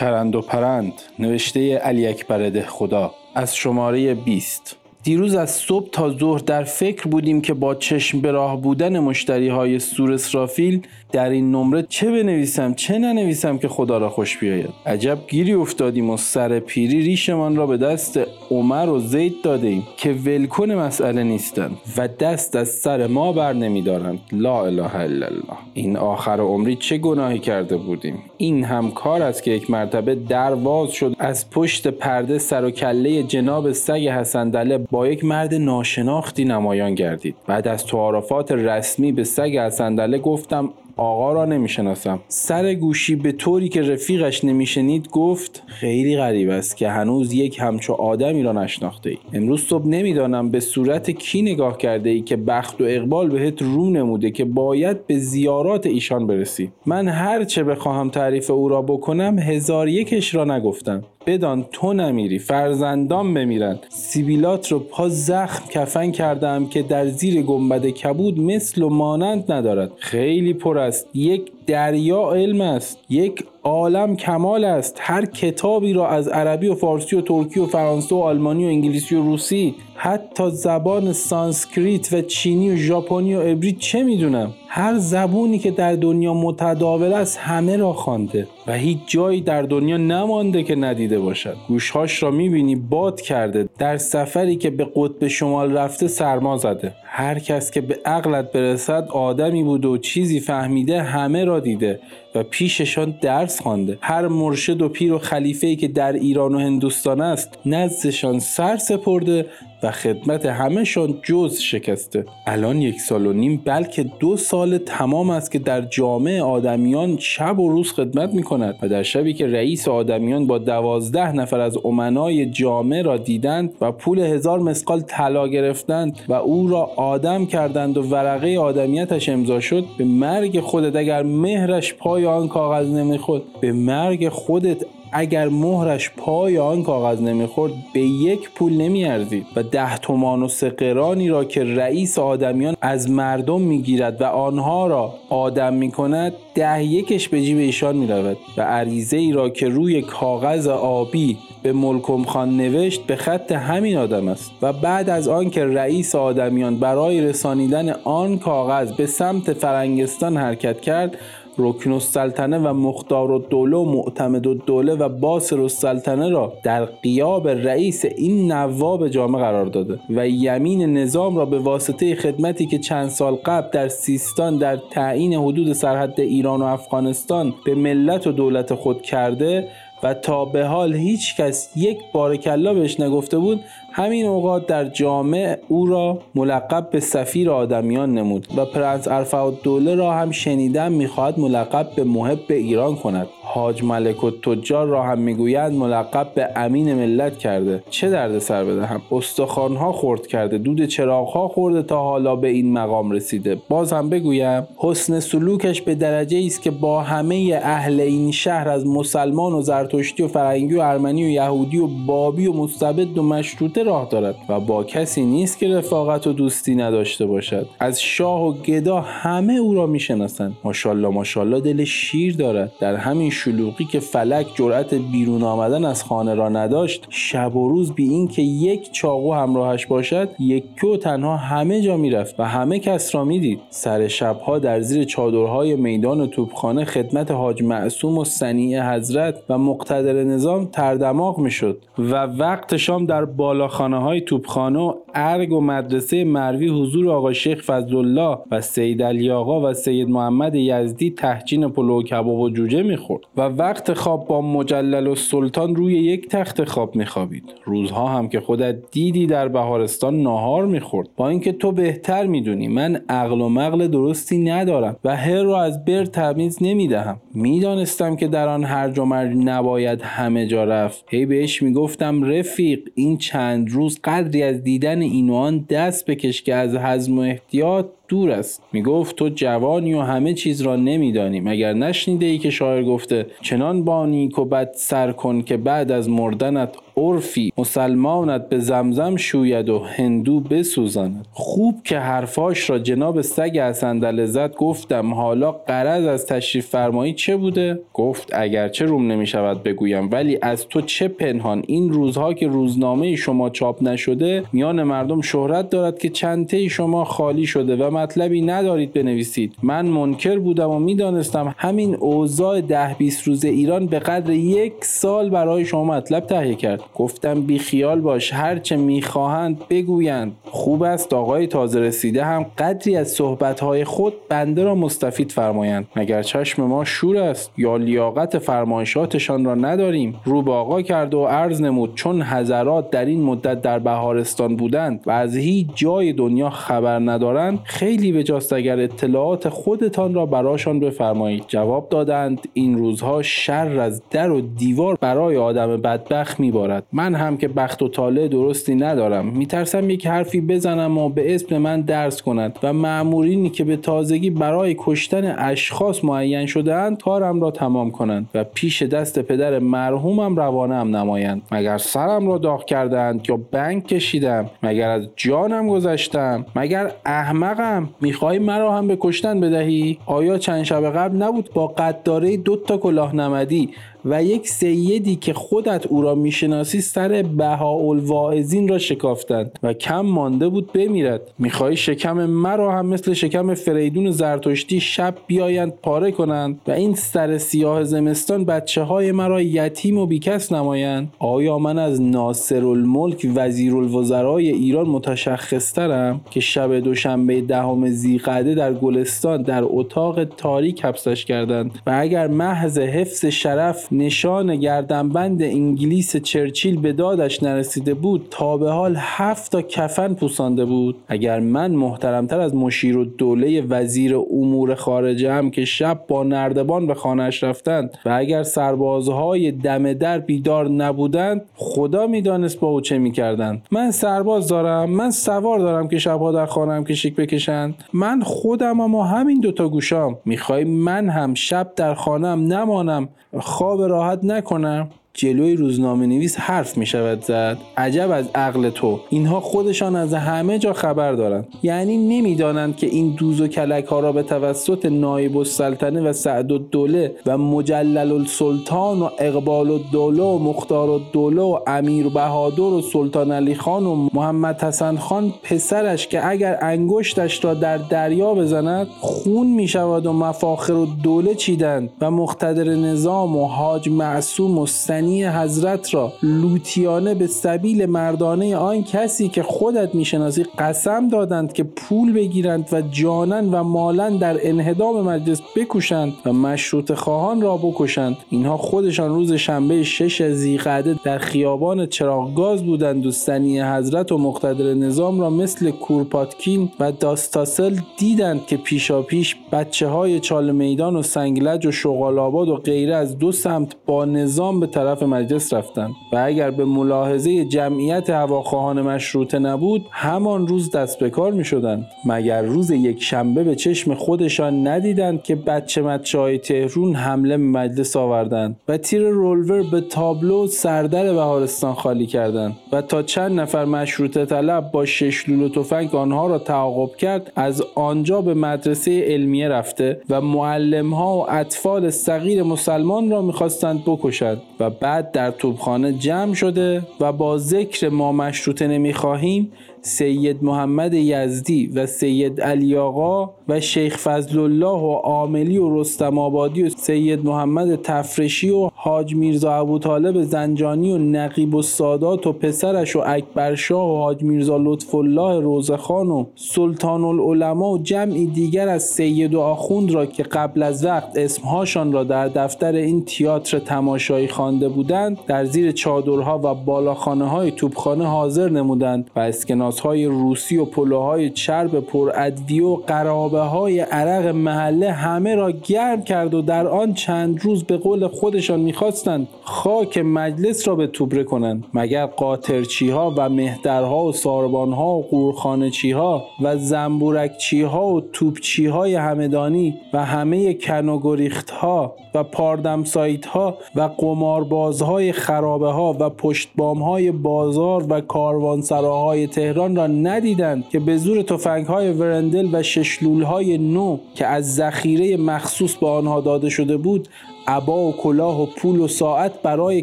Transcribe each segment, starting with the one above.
چرند و پرند نوشته علی اکبر خدا از شماره 20 دیروز از صبح تا ظهر در فکر بودیم که با چشم به راه بودن مشتری های سور اسرافیل در این نمره چه بنویسم چه ننویسم که خدا را خوش بیاید. عجب گیری افتادیم و سر پیری ریشمان را به دست عمر و زید داده ایم که ولکن مسئله نیستند و دست از سر ما بر نمیدارند. لا اله الا الله. این آخر عمری چه گناهی کرده بودیم. این هم کار است که یک مرتبه درواز شد از پشت پرده سر و کله جناب سگ حسندله با یک مرد ناشناختی نمایان گردید. بعد از تعارفات رسمی به سگ حسندله گفتم آقا را نمی‌شناسم. سر گوشی به طوری که رفیقش نمیشنید گفت خیلی غریب است که هنوز یک همچو آدمی را نشناخته ای امروز صبح نمی‌دانم به صورت کی نگاه کرده ای که بخت و اقبال بهت رو نموده که باید به زیارات ایشان برسی. من هر چه بخواهم تعریف او را بکنم هزار یکش را نگفتم. بدان تو نمیری فرزندان بمیرن. سیبیلات رو پا زخم کفن کردم که در زیر گنبد کبود مثل و مانند ندارد. خیلی پر است. یک دریا علم است. یک عالم کمال است. هر کتابی را از عربی و فارسی و ترکی و فرانسه و آلمانی و انگلیسی و روسی حتی زبان سانسکریت و چینی و ژاپنی و عبری چه می‌دونم؟ هر زبونی که در دنیا متداول است همه را خوانده و هیچ جایی در دنیا نمانده که ندیده باشد. گوشهاش را می‌بینی باد کرده در سفری که به قطب شمال رفته سرما زده. هر کس که به عقلت برسد آدمی بود و چیزی فهمیده همه را دیده. و پیششان درس خوانده. هر مرشد و پیر و خلیفه ای که در ایران و هندوستان است نزدشان سر سپرده و خدمت همهشان جز شکسته. الان یک سال و نیم بلکه دو سال تمام است که در جامعه آدمیان شب و روز خدمت می کند و در شبی که رئیس آدمیان با دوازده نفر از امنای جامعه را دیدند و پول هزار مسقال طلا گرفتند و او را آدم کردند و ورقه آدمیتش امضا شد به مرگ خودت اگر مهرش پای آن کاغذ نمی‌خورد به مرگ خودت اگر مهرش پای آن کاغذ نمی‌خورد به یک پول نمیارزید و ده تومان و سقرانی را که رئیس آدمیان از مردم می‌گیرد و آنها را آدم می‌کند ده یکش به جیب ایشان می‌رود و عریضه ای را که روی کاغذ آبی به ملکم خان نوشت به خط همین آدم است. و بعد از آن که رئیس آدمیان برای رسانیدن آن کاغذ به سمت فرنگستان حرکت کرد رکن السلطنه و مختار الدوله و معتمد الدوله و باسر السلطنه را در قیاب رئیس این نواب جامعه قرار داده و یمین نظام را به واسطه خدمتی که چند سال قبل در سیستان در تعیین حدود سرحد ایران و افغانستان به ملت و دولت خود کرده و تا به حال هیچ کس یک بار کلا بهش نگفته بود همین اوقات در جامع او را ملقب به سفیر آدمیان نمود و پرنس ارفع دوله را هم شنیدم می‌خواهد ملقب به محب ایران کند. حاج ملک و تجار را هم می‌گویند ملقب به امین ملت کرده. چه درد سر بدهم؟ استخوانها خورد کرده دود چراغها خورده تا حالا به این مقام رسیده. باز هم بگویم حسن سلوکش به درجه است که با همه اهل این شهر از مسلمان و زرتشتی و فرنگی و ارمنی و یهودی و بابی و مستبد و مشروطه راه دارد و با کسی نیست که رفاقت و دوستی نداشته باشد. از شاه و گدا همه او را می‌شناسند. ماشاءالله ماشاءالله دل شیر دارد. در همین شلوغی که فلک جرأت بیرون آمدن از خانه را نداشت شب و روز بی اینکه یک چاقو همراهش باشد یک و تنها همه جا می‌رفت و همه کس را می‌دید. سر شبها در زیر چادرهای میدان و توپخانه خدمت حاج معصوم و سنیع حضرت و مقتدر نظام تردماغ می‌شد و وقت شام در بالاخانه های توپخانه و ارگ و مدرسه مروی حضور آقا شیخ فضلالله و سید علی آقا و سید محمد یزدی تهجین پلو و کباب و جوجه می‌خورد و وقت خواب با مجلل و سلطان روی یک تخت خواب میخوابید. روزها هم که خودت دیدی در بهارستان ناهار می‌خورد. با اینکه تو بهتر می‌دونی من عقل و مغل درستی ندارم و هر رو از بر تمیز نمی‌دهم. می‌دانستم که در آن هر و نباید همه جا رفت. هی بهش می‌گفتم رفیق این چند روز قدری از دیدن این و آن دست بکش که از حزم و احتیاط دور است. می‌گفت تو جوانی و همه چیز را نمیدانی. مگر نشنیده ای که شاعر گفته چنان بانی و بد سر کن که بعد از مردنت عرفی مسلمانت به زمزم شوید و هندو بسوزاند. خوب که حرفاش را جناب سگ اسندل زد گفتم. حالا قرض از تشریف فرمایی چه بوده؟ گفت اگرچه روم نمی شود بگویم. ولی از تو چه پنهان؟ این روزها که روزنامه شما چاپ نشده میان مردم شهرت دارد که چنته شما خالی شده و مطلبی ندارید بنویسید. من منکر بودم و می‌دانستم همین اوضاع ده بیست روز ایران به قدر یک سال برای شما مطلب تهیه کرد. گفتم بی خیال باش هرچه می‌خواهند بگویند. خوب است آقای تازه رسیده هم قدری از صحبتهای خود بنده را مستفید فرمایند. مگر چشم ما شور است یا لیاقت فرمایشاتشان را نداریم؟ رو به آقا کرد و عرض نمود چون حضرات در این مدت در بهارستان بودند و از هیچ جای دنیا خبر ندارند خیلی بجاست اگر اطلاعات خودتان را براشان بفرمایید. جواب دادند این روزها شر از در و دیوار برای آدم بدبخت میبارد. من هم که بخت و طالع درستی ندارم. میترسم یک حرفی بزنم و به اسم من درس کند و معمورینی که به تازگی برای کشتن اشخاص معین شدهاند کارم را تمام کنند و پیش دست پدر مرحومم روانه هم نمایند. مگر سرم را داغ کردند یا بنگ کشیدم؟ مگر از جانم گذشتم؟ مگر احمقم؟ می‌خوای مرا هم به کشتن بدهی؟ آیا چند شب قبل نبود با قداره دو تا کلاه نمدی و یک سیدی که خودت او را می‌شناسی سر بهاءالواعظین را شکافتند و کم مانده بود بمیرد. می‌خواهی شکم مرا هم مثل شکم فریدون زرتشتی شب بیایند پاره کنند و این سر سیاه زمستان بچه های مرا یتیم و بیکس نمایند. آیا من از ناصر الملک وزیر الوزرای ایران متشخصترم که شب دوشنبه دهم زیقعده در گلستان در اتاق تاریک حبسش کردند؟ و اگر محض حفظ شرف نشان گردنبند انگلیس چرچیل به دادش نرسیده بود تا به حال هفت تا کفن پوسانده بود. اگر من محترمتر از مشیر و دوله وزیر امور خارجه هم که شب با نردبان به خانهاش رفتند و اگر سربازهای دم در بیدار نبودند خدا می‌دانست با او چه می‌کردند. من سرباز دارم من سوار دارم که شبها در خانم کشیک بکشند. من خودم اما همین دوتا گوشام. می‌خوای من هم شب در خانم نمانم؟ خواب راحت نکنم. جلوی روزنامه نویس حرف می شود زد. عجب از عقل تو. اینها خودشان از همه جا خبر دارند یعنی نمی‌دانند که این دوز و کلک ها را به توسط نایب السلطنه و سعد الدوله و مجلل السلطان و اقبال الدوله و مختار الدوله و امیر بهادر و سلطان علی خان و محمد حسن خان پسرش که اگر انگشتش را در دریا بزند خون می شود و مفاخر و دوله چیدند و مقتدر نظام و حاج معصوم و حضرت را. لوتیانه به سبیل مردانه آن کسی که خودت می‌شناسی قسم دادند که پول بگیرند و جانن و مالن در انهدام مجلس بکوشند و مشروط خواهان را بکشند. اینها خودشان روز شنبه شش زیقعده در خیابان چراغگاز بودند و سنی حضرت و مقتدر نظام را مثل کورپاتکین و داستاسل دیدند که پیشا پیش بچه های چال میدان و سنگلج و شغالاباد و غیره از دو سمت با نظام به طرف طرف مجلس رفتند و اگر به ملاحظه جمعیت هواخواهان مشروطه نبود همان روز دست به کار می شدند مگر روز یک شنبه به چشم خودشان ندیدند که بچه مچه های تهرون حمله مجلس آوردند و تیر رولور به تابلو سردر بهارستان خالی کردند و تا چند نفر مشروطه طلب با شش لولو تفنگ آنها را تعاقب کرد از آنجا به مدرسه علمیه رفته و معلم ها و اطفال صغیر مسلمان را می‌خواستند بکشند و بعد در توبخانه جمع شده و با ذکر ما مشروطه نمی‌خواهیم سید محمد یزدی و سید علی آقا و شیخ فضل الله و عاملی و رستم آبادی و سید محمد تفرشی و حاج میرزا ابو طالب زنجانی و نقیب و سادات و پسرش و اکبرشاه و حاج میرزا لطف الله روزخان و سلطان العلماء و جمعی دیگر از سید و آخوند را که قبل از وقت اسمهاشان را در دفتر این تئاتر تماشایی خوانده بودند در زیر چادرها و بالاخانه های توپخانه حاضر نمودند و اسکناس های روسی و پلوهای چرب پر ادویه و قرابه های عرق محله همه را گرم کرد و در آن چند روز به قول خودشان می‌خواستند خاک مجلس را به توبره کنند. مگر قاطرچی ها و مهدرها و ساربان ها و قورخانچی ها و زنبورکچی ها و توپچی های همدانی و همه کنوگریخت ها و پاردمسایت ها و قماربازهای خرابه ها و پشتبام های بازار و کاروانسراهای تهران را ندیدند که به زور تفنگ های ورندل و ششلول های نو که از ذخیره مخصوص به آنها داده شده بود عبا و کلاه و پول و ساعت برای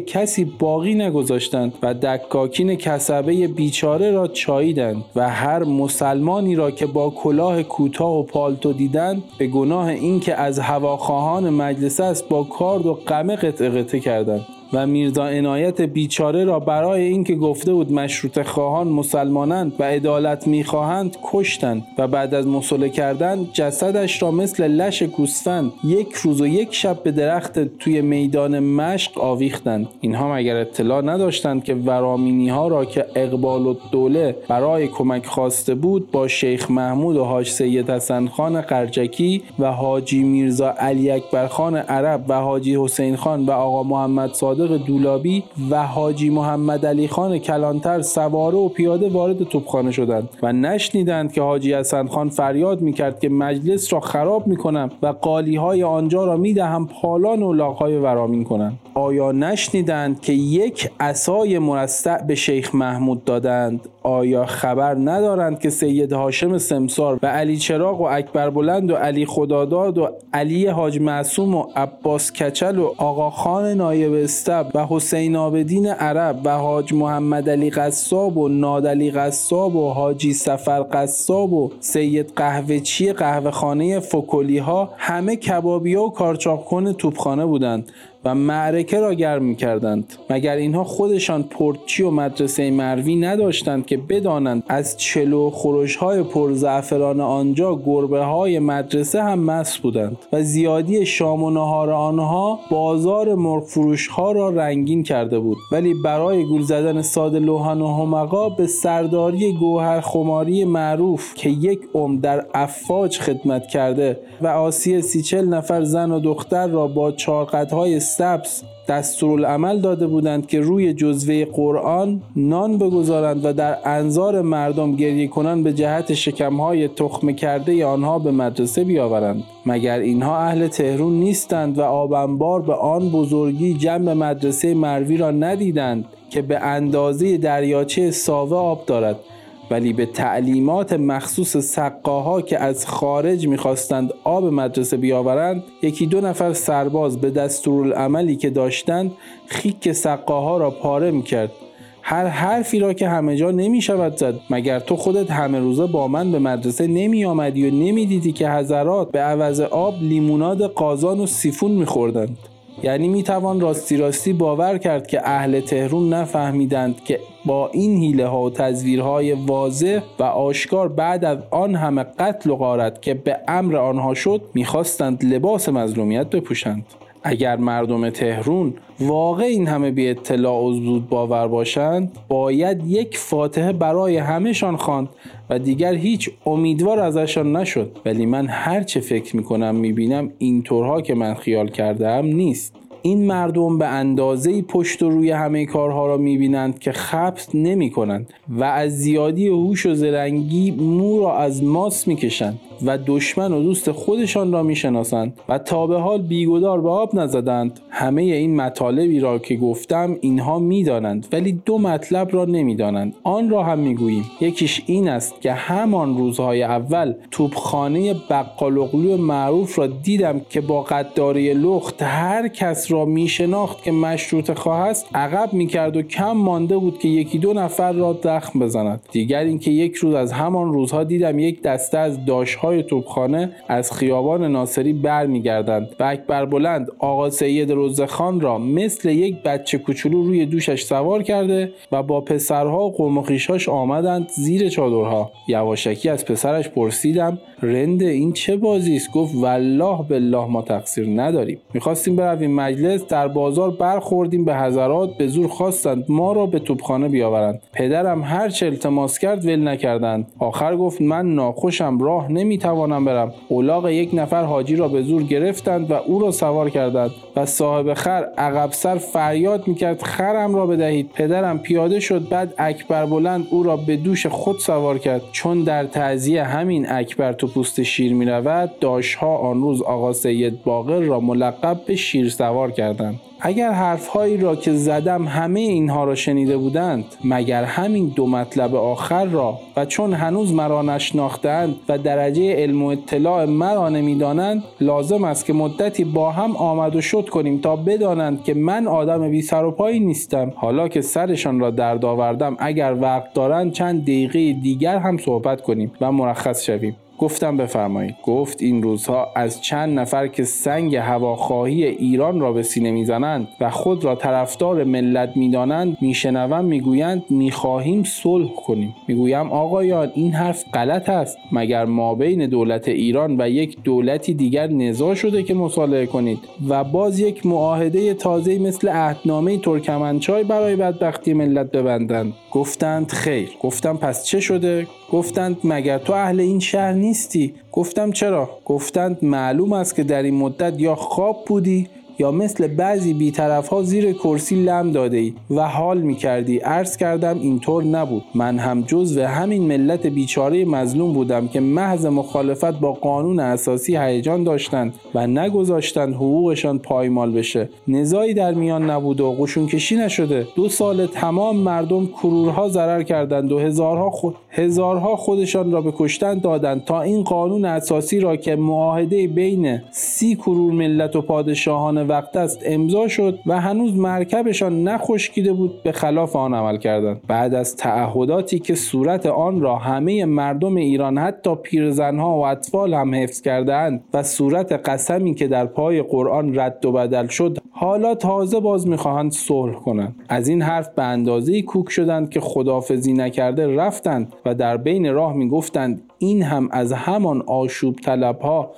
کسی باقی نگذاشتند و دکاکین کسبه بیچاره را چاییدند و هر مسلمانی را که با کلاه کوتاه و پالتو دیدند به گناه اینکه از هواخواهان مجلس است با کارد و قمه قطع قطع کردند. و میرزا عنایت بیچاره را برای اینکه گفته بود مشروط خواهان مسلمانند و عدالت می‌خواهند کشتند و بعد از مصلح کردن جسدش را مثل لش گوسفند یک روز و یک شب به درخت توی میدان مشق آویختند. اینها مگر اطلاع نداشتند که ورامینی ها را که اقبال و دوله برای کمک خواسته بود با شیخ محمود و حاج سید حسن خان قرجکی و حاجی میرزا علی اکبر خان عرب و حاجی حسین خان و آقا محمد صادق صادق دولابی و حاجی محمد علی خان کلانتر سواره و پیاده وارد توپخانه شدند و نشنیدند که حاجی حسن خان فریاد می‌کرد که مجلس را خراب می‌کنم و قالی های آنجا را می‌دهم پالان و لاغهای ورامین کنند. آیا نشنیدند که یک عصای مرصع به شیخ محمود دادند؟ آیا خبر ندارند که سید هاشم سمسار و علی چراغ و اکبر بلند و علی خداداد و علی حاج معصوم و عباس کچل و آقا خان نایب استب و حسین آبدین عرب و حاج محمد علی قصاب و نادلی قصاب و حاجی سفر قصاب و سید قهوهچی قهوه خانه فکولی ها همه کبابی و کارچاق کن توپخانه بودند. و معرکه را گرم می کردند مگر اینها خودشان پرچی و مدرسه مروی نداشتند که بدانند از چلو خروش های پرزعفران آنجا گربه های مدرسه هم مس بودند و زیادی شام و نهار آنها بازار مرغ فروش ها را رنگین کرده بود. ولی برای گول زدن ساد لوحان و همقا به سرداری گوهر خماری معروف که یک عمر در افاج خدمت کرده و آسیه سی نفر زن و دختر را با چارقدهای سبز دستورالعمل داده بودند که روی جزوه قرآن نان بگذارند و در انظار مردم گریه کنند به جهت شکمهای تخم کرده آنها به مدرسه بیاورند. مگر اینها اهل تهرون نیستند و آبنبار به آن بزرگی جمع مدرسه مروی را ندیدند که به اندازه دریاچه ساوه آب دارد؟ ولی به تعلیمات مخصوص سقاها که از خارج می‌خواستند آب مدرسه بیاورند یکی دو نفر سرباز به دستورالعملی که داشتند خیک سقاها را پاره می‌کرد هر حرفی را که همه جا نمی شود زد مگر تو خودت همه روزه با من به مدرسه نمی آمدی و نمی دیدی که حضرات به عوض آب لیموناد قازان و سیفون می خوردند. یعنی می توان راستی راستی باور کرد که اهل تهرون نفهمیدند که با این حیله ها و تزویرهای واضح و آشکار بعد از آن همه قتل و غارت که به امر آنها شد می‌خواستند لباس مظلومیت بپوشند. اگر مردم تهرون واقع این همه بی اطلاع و زود باور باشند باید یک فاتحه برای همهشان خواند و دیگر هیچ امیدوار ازشان نشد. ولی من هرچه فکر می‌کنم می‌بینم اینطورها که من خیال کردم نیست. این مردم به اندازه پشت و روی همه کارها را می‌بینند که خبت نمی کنند و از زیادی هوش و زرنگی مو را از ماس می‌کشند. و دشمن و دوست خودشان را می‌شناسند و تا به حال بیگدار به آب نزدند. همه این مطالبی را که گفتم اینها می‌دانند ولی دو مطلب را نمی‌دانند. آن را هم می‌گوییم. یکیش این است که همان روزهای اول توپخانه بقالقلو معروف را دیدم که با قداری لخت هر کس را میشناخت که مشروط خواه است عقب می‌کرد و کم مانده بود که یکی دو نفر را زخم بزند. دیگر اینکه یک روز از همان روزها دیدم یک دسته از داشها های توپخانه از خیابان ناصری برمیگردند و اکبر بلند آقا سید روزخان را مثل یک بچه کوچولو روی دوشش سوار کرده و با پسرها و قوم آمدند زیر چادرها. یواشکی از پسرش پرسیدم رند این چه بازی است؟ گفت والله بالله ما تقصیر نداریم. می‌خواستیم برویم مجلس در بازار برخوردیم به حضرات به زور خواستند ما را به توپخانه بیاورند. پدرم هر چه التماس کرد ول نکردند. آخر گفت من ناخوشم راه نمی‌توانم برم. اولاغ یک نفر حاجی را به زور گرفتند و او را سوار کردند. و صاحب خر عقب سر فریاد می‌کرد خرم را بدهید. پدرم پیاده شد بعد اکبر بلند او را به دوش خود سوار کرد. چون در تعذیه همین اکبر تو پوست شیر می رود داشها آن روز آقا سید باقر را ملقب به شیر سوار کردند. اگر حرفهایی را که زدم همه اینها را شنیده بودند مگر همین دو مطلب آخر را؟ و چون هنوز مرا نشناختند و درجه علم و اطلاع مرا نمی‌دانند لازم است که مدتی با هم آمد و شد کنیم تا بدانند که من آدم بی سر و پایی نیستم. حالا که سرشان را درد آوردم اگر وقت دارند چند دقیقه دیگر هم صحبت کنیم و مرخص شویم. گفتم بفرمایید. گفت این روزها از چند نفر که سنگ هواخواهی ایران را به سینه می‌زنند و خود را طرفدار ملت می‌دانند میشنوم می‌گویند می‌خواهیم صلح کنیم. می‌گویم آقایان این حرف غلط است. مگر ما بین دولت ایران و یک دولتی دیگر نزاع شده که مصالحه کنید؟ و باز یک معاهده تازه مثل عهدنامه ترکمنچای برای بدبختی ملت ببندند. گفتند خیر. گفتم پس چه شده؟ گفتند مگر تو اهل این شهر نیستی؟ گفتم چرا؟ گفتند معلوم است که در این مدت یا خواب بودی یا مثل بعضی بیطرف ها زیر کرسی لم داده ای و حال می کردی عرض کردم اینطور نبود. من هم جز و همین ملت بیچاره مظلوم بودم که محض مخالفت با قانون اساسی هیجان داشتند و نگذاشتند حقوقشان پایمال بشه. نزاعی در میان نبود و قشون کشی نشده. دو سال تمام مردم کرورها ضرر کردند و هزارها, خود هزارها خودشان را به کشتن دادند تا این قانون اساسی را که معاهده بین سی کرور ملت و پادشاهان وقت است امضا شد و هنوز مرکبشان نخشکیده بود به خلاف آن عمل کردند بعد از تعهداتی که صورت آن را همه مردم ایران حتی پیرزنها و اطفال هم حفظ کردهاند و صورت قسمی که در پای قرآن رد و بدل شد حالا تازه باز می‌خواهند صلح کنند. از این حرف به اندازه کوک شدند که خدافزی نکرده رفتند و در بین راه می‌گفتند این هم از همان آشوب طلب ها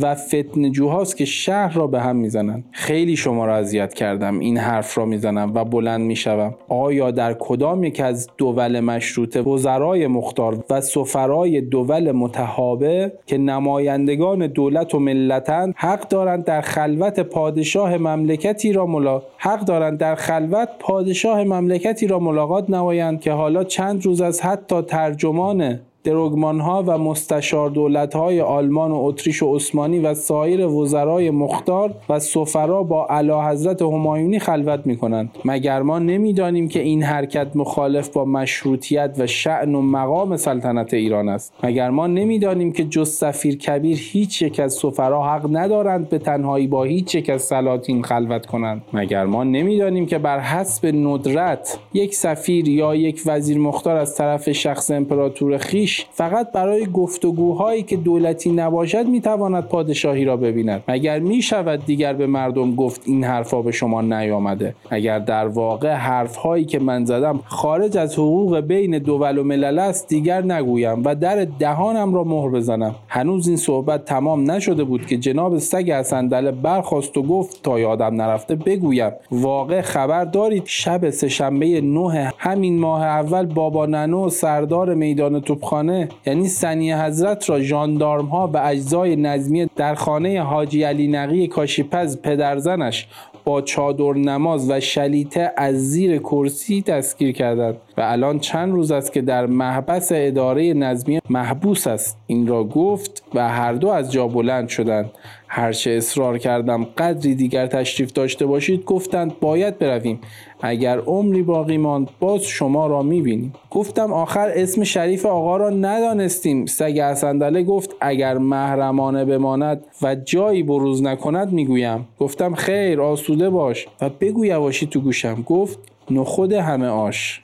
و فتنجوهاست که شهر را به هم می‌زنند. خیلی شما را اذیت کردم این حرف را می‌زنم و بلند می‌شوم. آیا در کدام یک از دول مشروطه وزرای مختار و سفرای دول متحابه که نمایندگان دولت و ملتند حق دارند در خلوت پادشاه مملکتی را ملا حق دارند در خلوت پادشاه مملکتی را ملاقات نمایند که حالا چند روز از حتی ترجمان دروگمان ها و مستشار دولت های آلمان و اتریش و عثمانی و سایر وزرای مختار و سفرا با علا حضرت همایونی خلوت می کنند مگر ما نمی‌دانیم که این حرکت مخالف با مشروطیت و شعن و مقام سلطنت ایران است؟ مگر ما نمی‌دانیم که جز سفیر کبیر هیچ یک از سفرا حق ندارند به تنهایی با هیچ یک از سلاطین خلوت کنند؟ مگر ما نمی‌دانیم که بر حسب ندرت یک سفیر یا یک وزیر مختار از طرف شخص امپراتور خیش فقط برای گفتگوهایی که دولتی نباشد می‌تواند پادشاهی را ببیند. مگر می شود دیگر به مردم گفت این حرفها به شما نیامده؟ اگر در واقع حرفهایی که من زدم خارج از حقوق بین دول و ملل است دیگر نگویم و در دهانم را مهر بزنم. هنوز این صحبت تمام نشده بود که جناب سگ اسندله برخواست و گفت تا یادم نرفته بگویم. واقع خبر دارید شب سهشنبه نه همین ماه اول بابا ننو سردار میدان توپخانه یعنی سنی حضرت را جاندارم ها و اجزای نظمیه در خانه حاجی علی نقی کاشیپز پدرزنش با چادر نماز و شلیته از زیر کرسی دستگیر کردند. و الان چند روز است که در محبس اداره نظمیه محبوس است. این را گفت و هر دو از جا بلند شدند. هرچه اصرار کردم قدری دیگر تشریف داشته باشید گفتند باید برویم. اگر عمری باقی ماند باز شما را می‌بینیم. گفتم آخر اسم شریف آقا را ندانستیم. سگ اسندله گفت اگر محرمانه بماند و جایی بروز نکند می‌گویم. گفتم خیر آسوده باش. و بگو یواشی تو گوشم. گفت نخود همه آش.